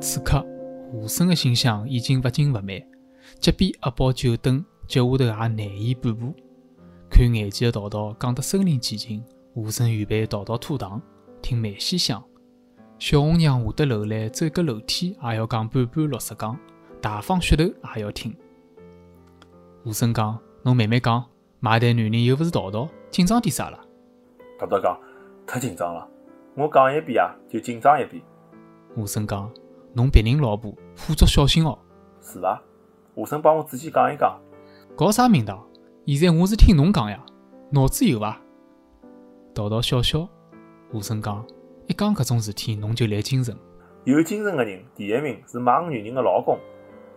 此刻，吴声的心想已经勿紧勿慢，即便阿宝久等，脚下头也难以半步。看眼前的道道讲得身临其境，吴声预备逃到土堂，听梅西响。小红娘下得楼来，走个楼梯也要讲半半六十讲，大方噱头也要听。吴声讲：“侬慢慢讲，买单男人又勿是道道，紧张点啥啦？”道道讲：“太紧张了，我讲一遍啊，就紧张一遍。”吴声讲。侬别人老婆，虎足小心哦。是伐？下生帮我仔细讲一讲。搞啥名堂？现在我是听侬讲呀，脑子有伐？道道笑笑。华生讲，一讲搿种事体，侬就来精神。有精神个人，第一名是买女人个老公。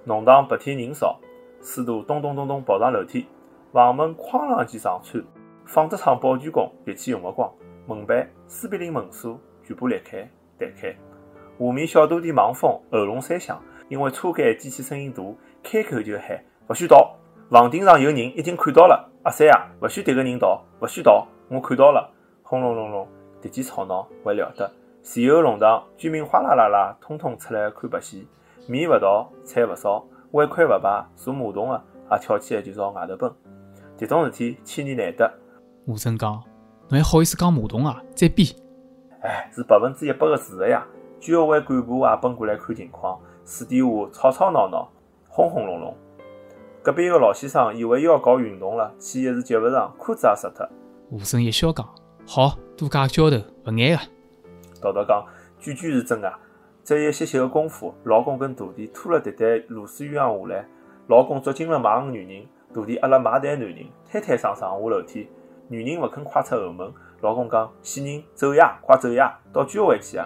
弄堂白天人少，师徒咚咚咚咚跑上楼梯，房门哐啷几上穿，纺织厂保全工力气用勿光，门板、斯必林门锁全部裂开、弹开。下面小徒弟忙风喉咙三响，因为车间机器声音大，开口就喊：“勿许逃！房顶上有人，已经看到了。阿三啊，勿许迭个人逃！勿许逃！我看到了！”轰隆隆隆，迭记吵闹还了得！前后弄堂居民哗啦啦啦，通通出来看白戏。米勿逃，菜勿烧，碗筷勿摆，坐马桶的也跳起来就朝外头奔。迭种事体千年难得。吴声讲：“侬还好意思讲马桶啊？再比！”哎，是百分之一百个事实呀！居委会干部也奔过来看情况，私底下吵吵闹闹，轰轰隆隆。隔壁一个老先生以为又要搞运动了，气一时接勿上，裤子也湿脱。吴声一笑讲：“好，多加浇头，勿眼个。”道道讲：“句句是真啊！只一歇歇个功夫，老公跟徒弟拖了迭袋螺丝鸳鸯下来，老公捉紧了买个女人，徒弟压了买袋男人，推推搡搡下楼梯。女人勿肯跨出后门，老公讲：死人走呀，快走呀，到居委会去啊！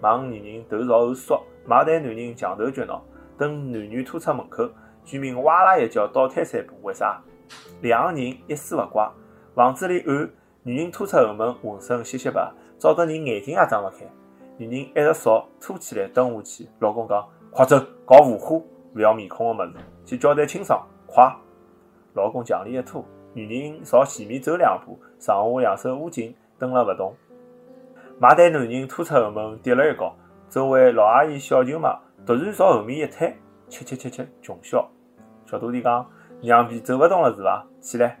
忙女人头朝后缩，买单男人墙头撅挠。等男女拖出门口，居民哇啦一叫倒退三步。为啥？两个人一丝勿挂，房子里暗，女人拖出后门，浑身雪雪白，照得人眼睛也睁勿开。女人一直扫，拖起来蹲下去。老公讲：快走，搞无花，勿要面孔个物事，去交代清爽，快！老公强力一拖，女人朝前面走两步，上下两手捂紧，蹲了勿动。买单男人拖出后门，跌了一跤。周围老阿姨、小舅妈突然朝后面一推，切切切切，穷笑。小徒弟讲：“娘皮走勿动了是伐？起来！”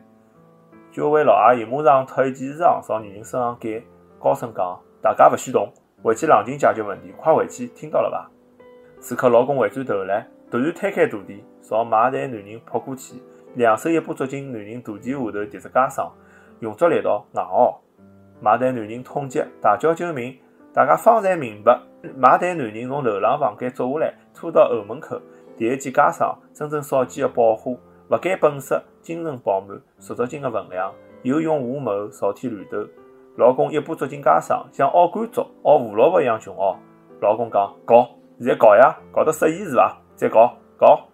九位老阿姨马上脱一件衣裳朝女人身上盖，高声讲：“大家勿许动，回去冷静解决问题，快回去，听到了伐？”此刻老公回转头来，突然推开徒弟，朝买单男人扑过去，两手一把捉紧男人肚脐下头叠只袈裟，用足力道硬拗。买单男人痛极，大叫救命！大家方才明白，买单男人从楼上房间捉下来，拖到后门口，第一件袈裟，真正少见的宝花，勿改本色，精神饱满，十足斤的分量，有勇无谋，朝天乱斗。老公一把捉紧袈裟，像熬干竹、熬胡萝卜一样穷熬。老公讲：搞，现在搞呀，搞得适意是伐？再搞，搞！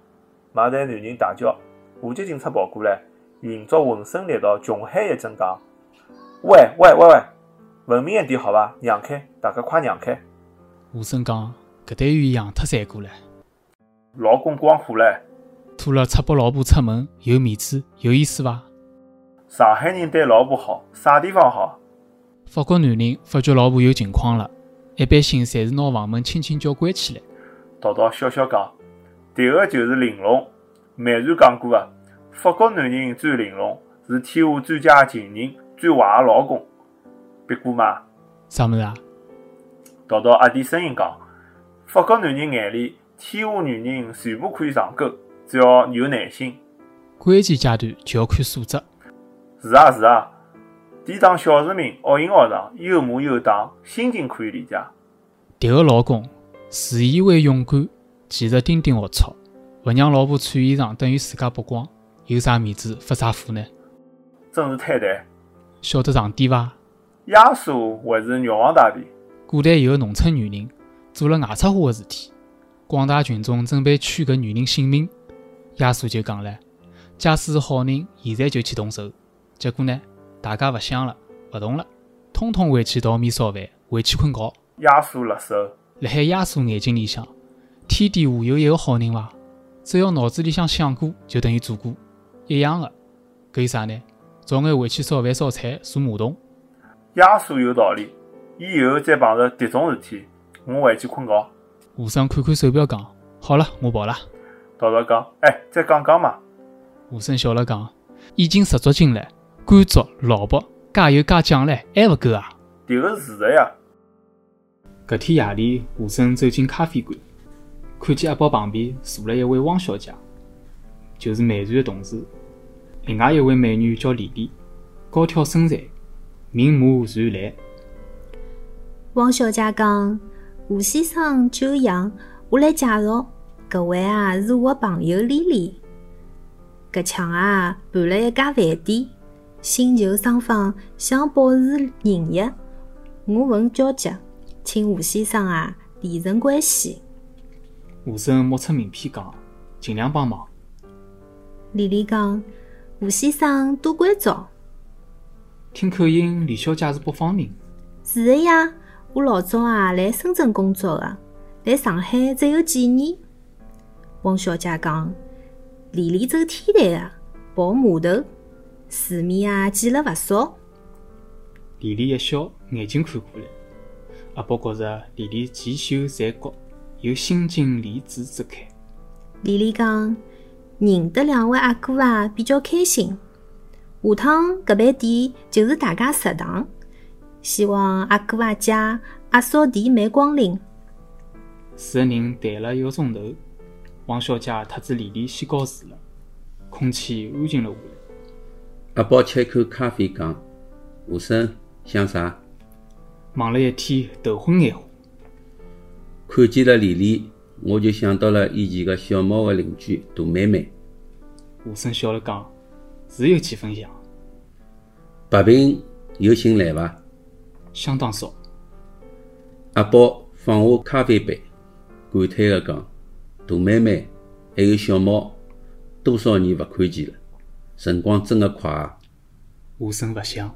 买单男人大叫，户籍警察跑过来，运足浑身力道，穷喊一声讲。喂喂喂喂，文明一点好伐？让开，大家快让开！吴森讲，搿队员扬脱三过了。老公光火了，拖了赤膊老婆出门，有面子，有意思伐？上海人对老婆好，啥地方好？法国男人发觉老婆有情况了，一般性侪是拿房门轻轻叫关起来。道道笑笑讲，迭个就是玲珑。美然讲过啊，法国男人最玲珑，是天下最佳情人。最坏的老公，别过嘛？啥物事啊？道道压低声音讲：法国男人眼里，天下女人全部可以上钩，只要有耐心。关键阶段就要看素质。是啊是啊，抵挡小市民，恶行学上，有模有样，心情可以理解。迭个老公自以为勇敢，其实丁丁龌龊，勿让老婆穿衣裳，等于自家曝光，有啥面子发啥火呢？真是太对。晓得上帝伐？耶稣还是玉皇大帝？古代有个农村女人做了外出化的事体，广大群众准备取搿女人性命，耶稣就讲了：假使是好人，现在就去动手。结果呢，大家勿想了，勿动了，统统回去淘米烧饭，回去困觉。耶稣辣手，辣海耶稣眼睛里向，天底下有一个好人伐？只要脑子里向想过，就等于做过，一样的。搿有啥呢？早眼回去烧饭烧菜，坐马桶。耶稣有道理，以后再碰着迭种事体，我回去困觉。和尚看看手表讲：“好了，我跑了。”道长讲：“哎，再讲讲嘛。”和尚笑了讲：“已经十足斤了，官族、老卜、加油加酱唻，还勿够啊？”迭个是的呀。搿天夜里，和尚走进咖啡馆，看见阿宝旁边坐了一位汪小姐，就是美团的同事。另外一位美女叫丽丽，高挑身材，明眸善睐。汪小姐讲：“吴先生久仰，我来介绍，搿位啊是我的朋友丽丽。搿腔啊办了一家饭店，新旧双方想保持营业，我问交接，请吴先生啊提成关系。”吴生摸出名片讲：“尽量帮忙。”丽丽讲：“吴先生多关照。”听口音，李小姐是北方人。是的呀。我老早啊，来深圳工作的，来上海只有几年。汪小姐讲，丽丽走天台的，跑码头，市面啊见了勿少。丽丽一笑，眼睛看过来，阿宝觉着丽丽髻秀才骨，有心经励志之开。丽丽讲，认得两位阿哥啊，比较开心。下趟搿爿店就是大家食堂。希望阿哥阿姐、阿嫂弟妹光临。四个人谈了一个钟头，王小姐特子丽丽先告辞了，空气安静了下来。阿宝吃一口咖啡，讲：“和珅想啥？”忙了一天，头昏眼花。看见了丽丽，我就想到了以前个小猫个邻居大妹妹。和珅笑了讲：“是有几分像。”白萍有新来伐？相当少。阿宝放下咖啡杯，感叹地讲：“大妹妹还有小猫，多少年勿看见了，辰光真个快啊！”无声勿响。